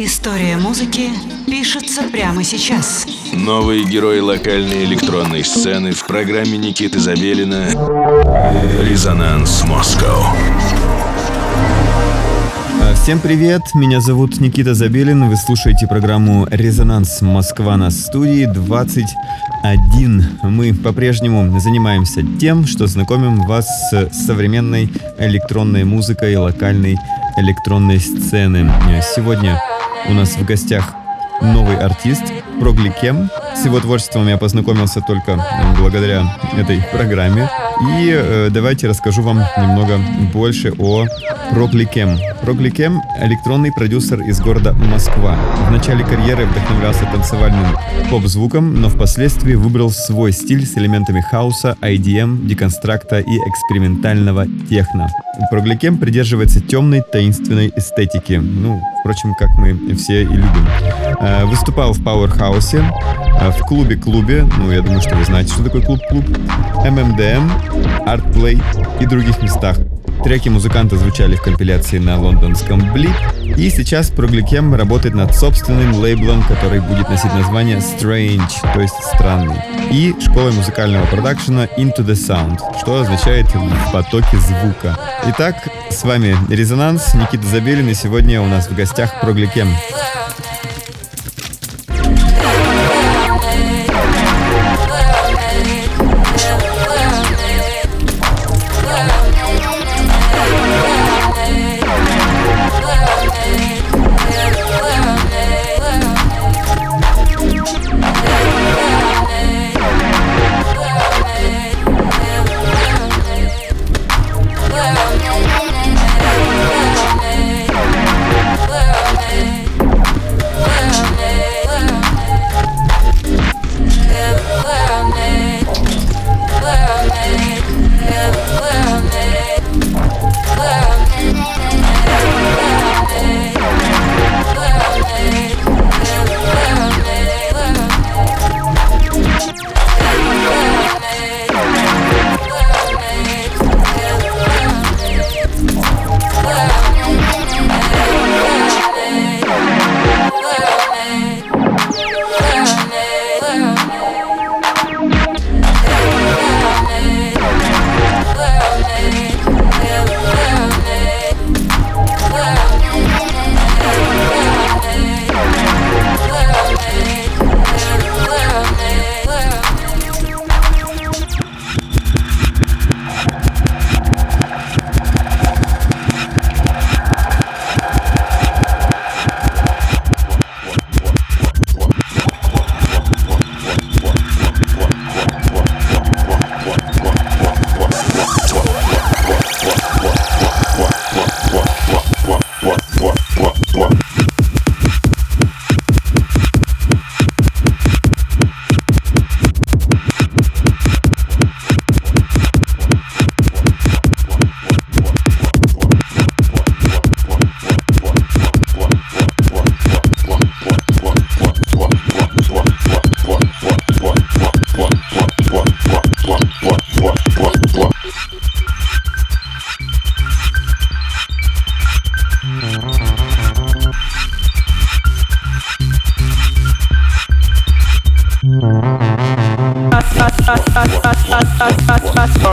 История музыки пишется прямо сейчас. Новые герои локальной электронной сцены в программе Никиты Забелина «Резонанс Москва». Всем привет, меня зовут Никита Забелин, вы слушаете программу «Резонанс Москва» на студии 21. Мы по-прежнему занимаемся тем, что знакомим вас с современной электронной музыкой локальной электронной сцены. Сегодня у нас в гостях новый артист Прогликем. С его творчеством я познакомился только благодаря этой программе. И э, давайте расскажу вам немного больше о Прогликем. Прогликем — электронный продюсер из города Москва. В начале карьеры вдохновлялся танцевальным поп-звуком, но впоследствии выбрал свой стиль с элементами хаоса, IDM, деконстракта и экспериментального техно. Прогликем придерживается темной, таинственной эстетики. Ну, впрочем, как мы все и любим. Э, выступал в Powerhouse, э, в клубе-клубе, ну, я думаю, что вы знаете, что такое клуб-клуб, MMDM, Artplay и других местах. Треки музыканта звучали в компиляции на лондонском Blip, и сейчас Прогликем работает над собственным лейблом, который будет носить название Strange, то есть странный, и школой музыкального продакшена Into the Sound, что означает в потоке звука. Итак, с вами Резонанс, Никита Забелин, и сегодня у нас в гостях Прогликем.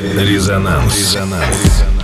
Резонанс. Резонанс.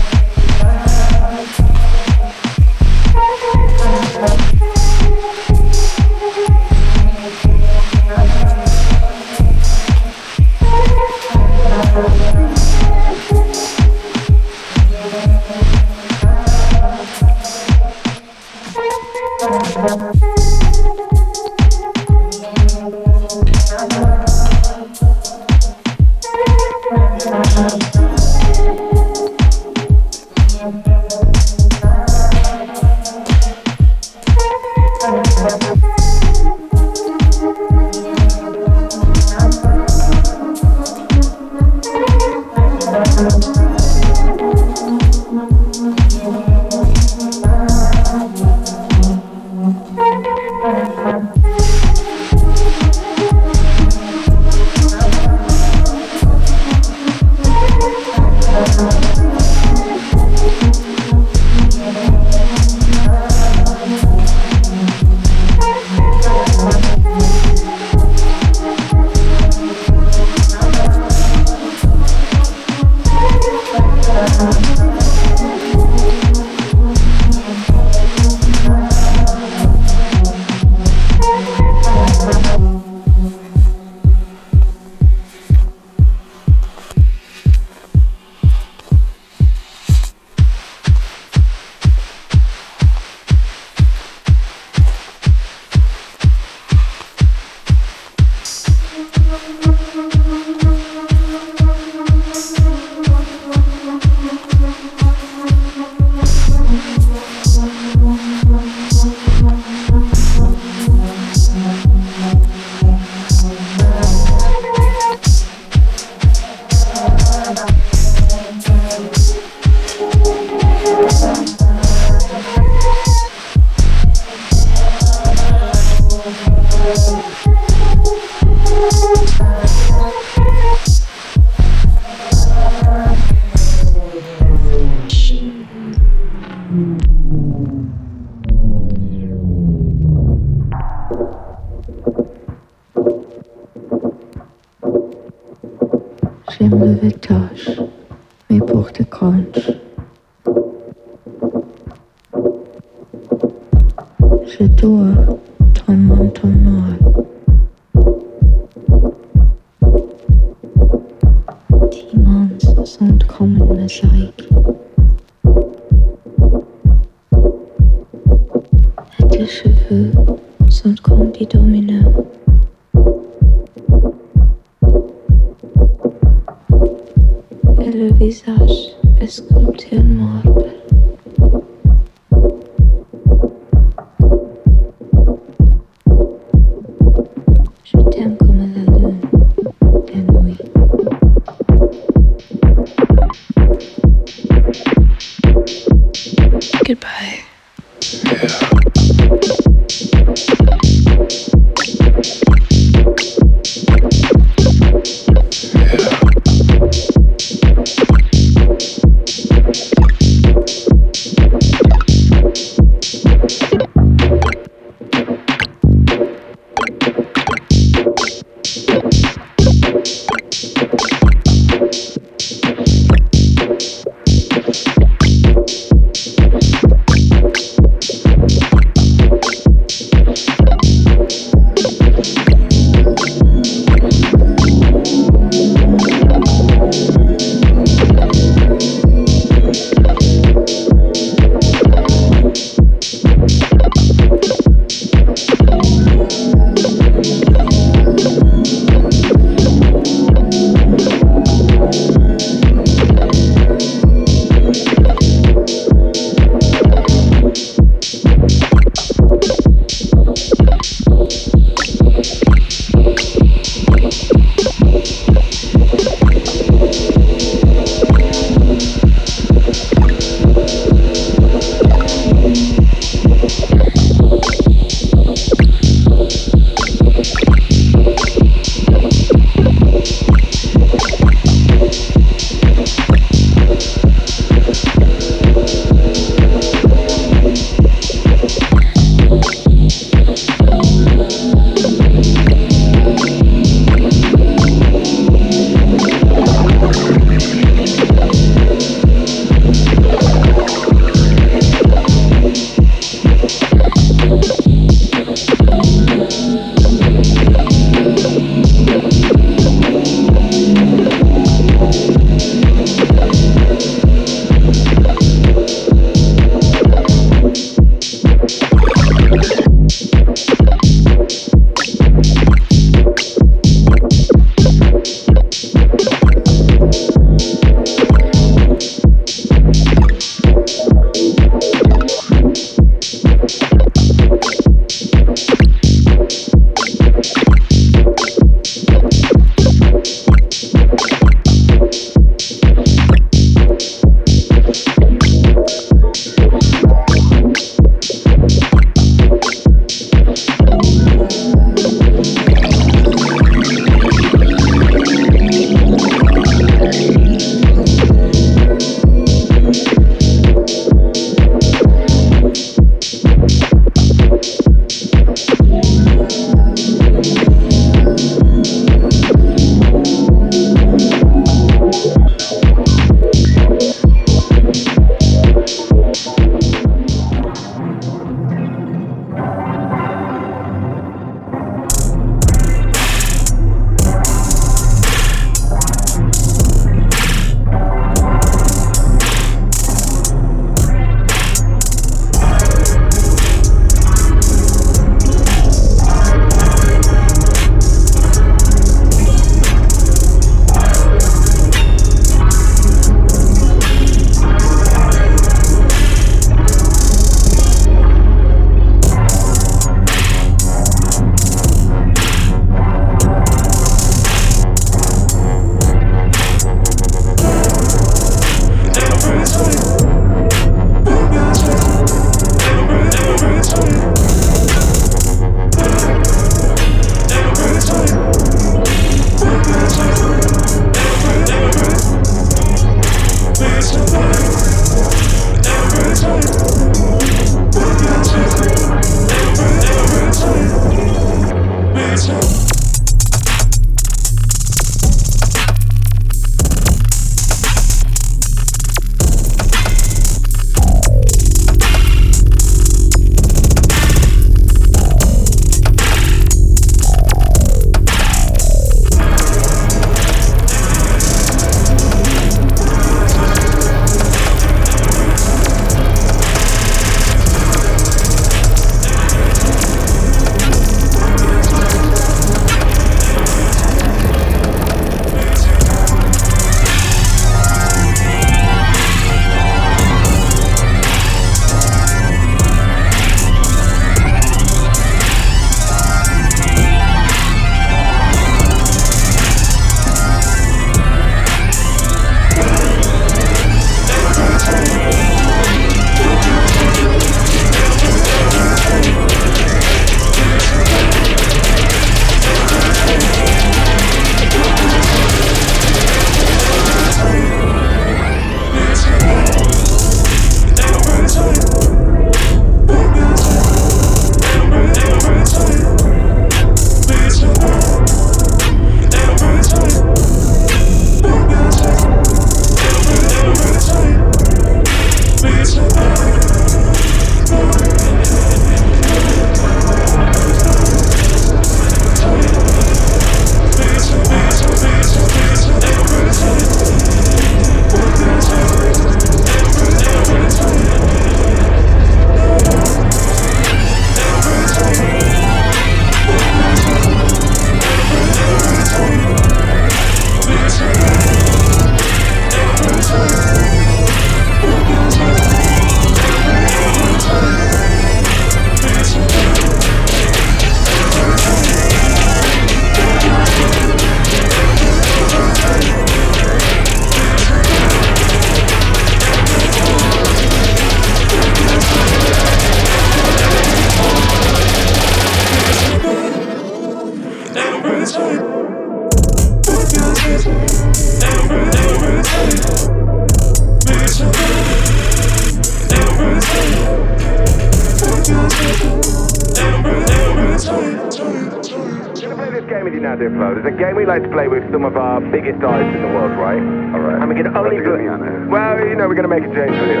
Now, dear Flo, There's a game we like to play with some of our biggest artists in the world, right? All right. And we can only play. Well, you know, we're going to make a change with it.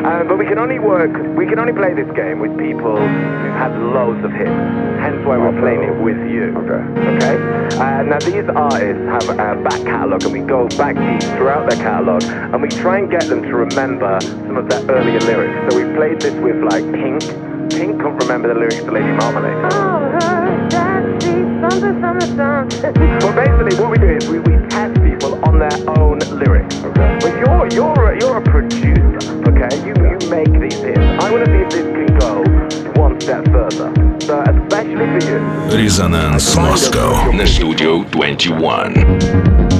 Um, but we can only work. We can only play this game with people who've loads of hits. Hence why we're playing it with you. Okay. Okay. Uh, now these artists have a back catalogue, and we go back deep throughout their catalogue, and we try and get them to remember some of their earlier lyrics. So we played this with like Pink. Pink couldn't remember the lyrics to Lady Marmalade well, basically, what we do is we, we tag people on their own lyrics. Okay. But you're you're a, you're a producer, okay? You you make these hits. I want to see if this can go one step further. So especially for you. Resonance Moscow the Studio 21.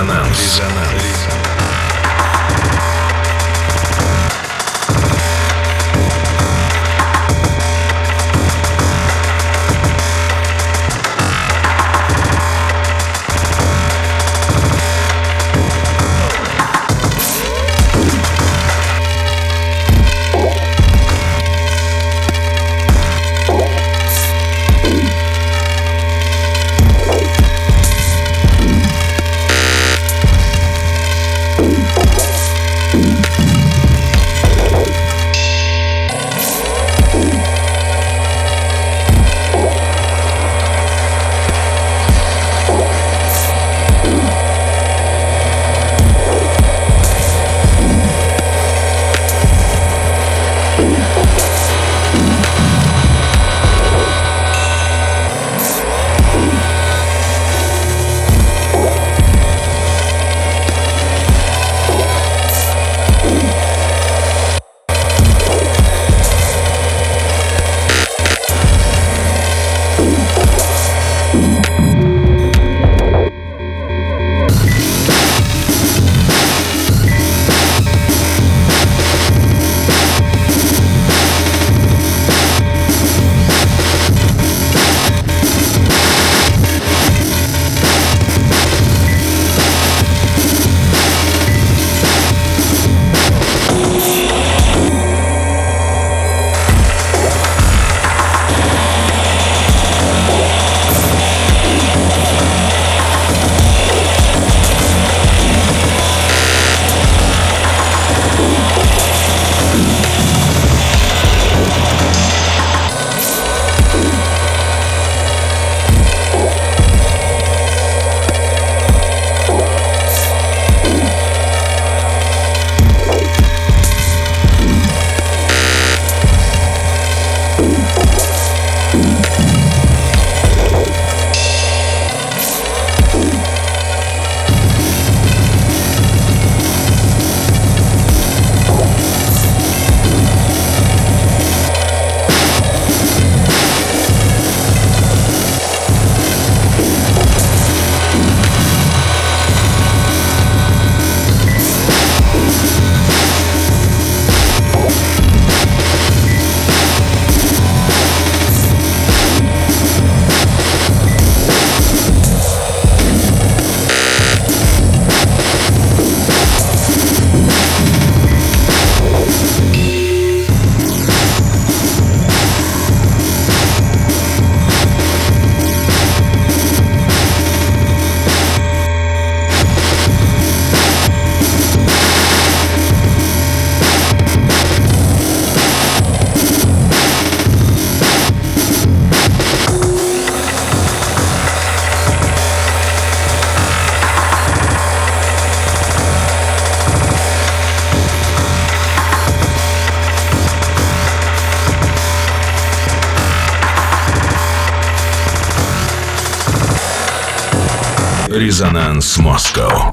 Резонанс. Резонанс. Резонанс Москва.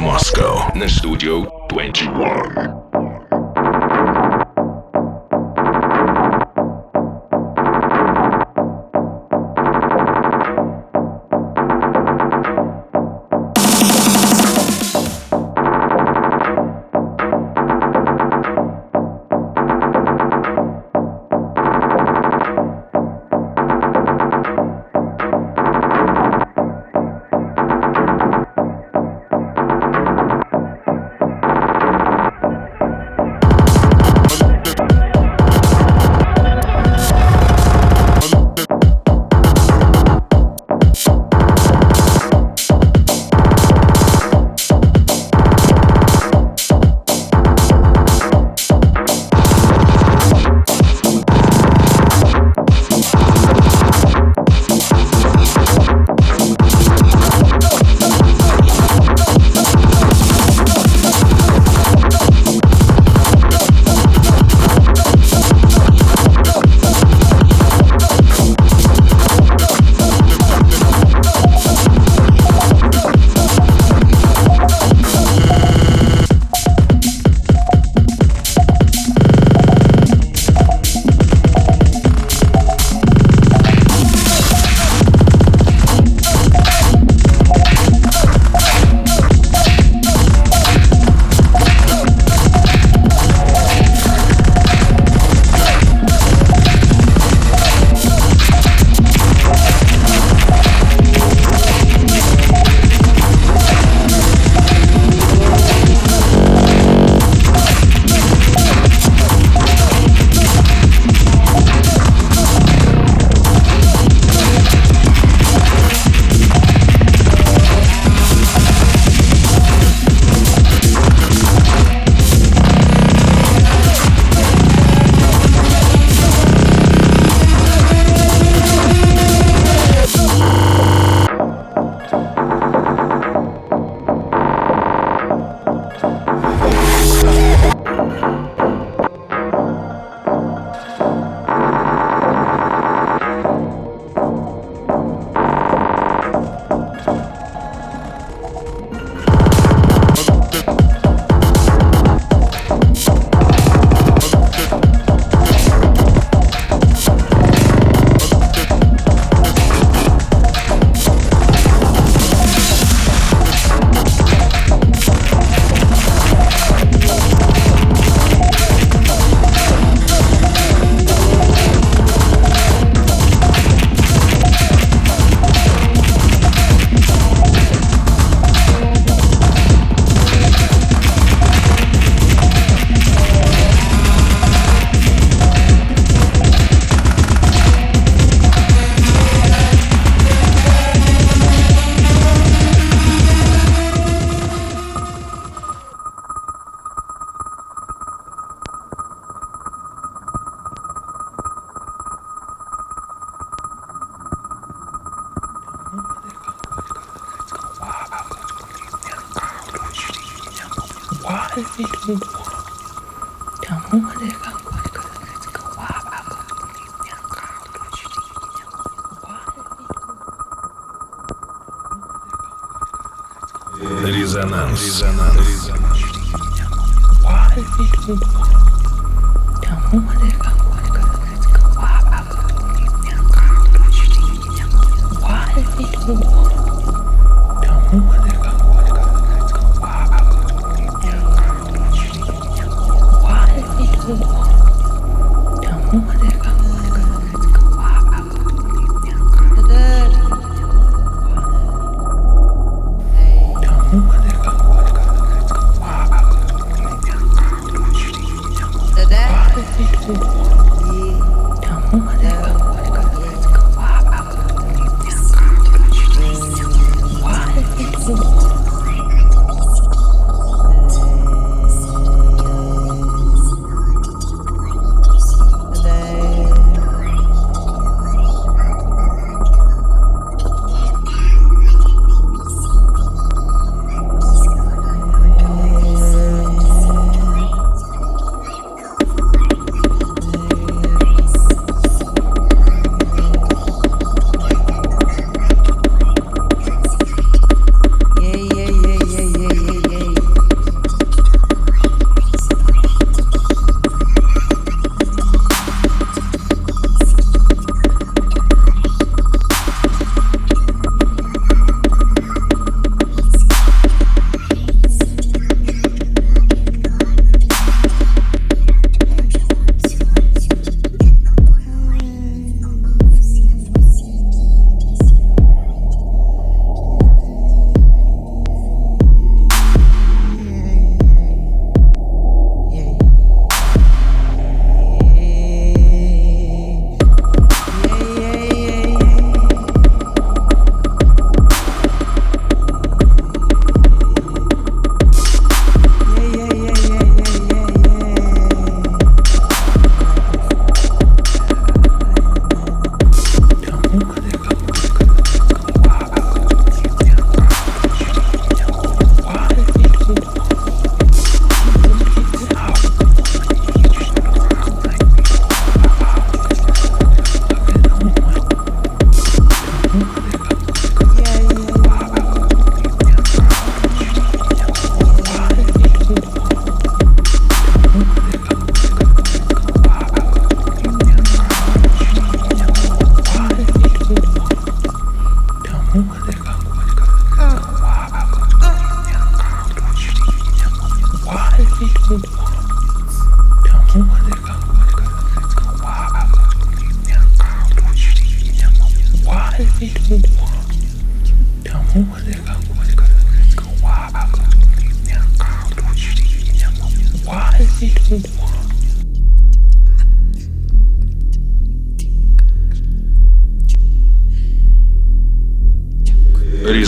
Резонанс Москва на студию 21.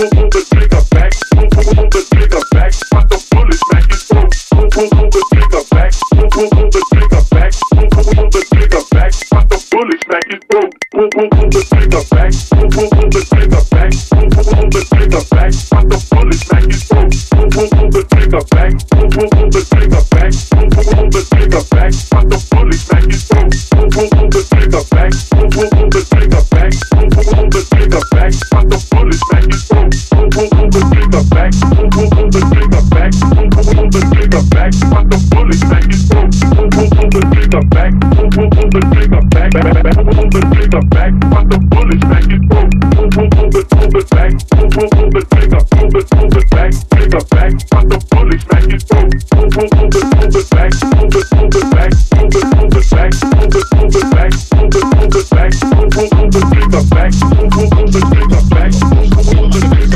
Pull the trigger back, pull the trigger back, pop the bullet back his throat. Pull the strike is broke. Pull, pull, pull the trigger back. Pull, pull, the trigger back. Pull, pull, pull the trigger back. What the bullet strike is broke. Pull, pull, pull the trigger back. Pull, pull, pull the trigger back. Pull, pull, pull the trigger back. What the bullet strike is broke. Pull, pull, pull the back. Pull, pull, pull the trigger back. Pull, the trigger back. Pull, pull, pull the trigger back. Back. Pull, the trigger back. Trigger back. Pull, the trigger back. Pull, pull, pull over, trigger back, but the bullets back and forth. Over, over, over, back, over, over, trigger, over, over, back, trigger back, but the bullets back and forth. Over, over, over, back, over, over, back, over, over, back, over, over, back, over, over, back, over, over, trigger back, over, over, trigger back, over, over, trigger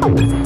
再见。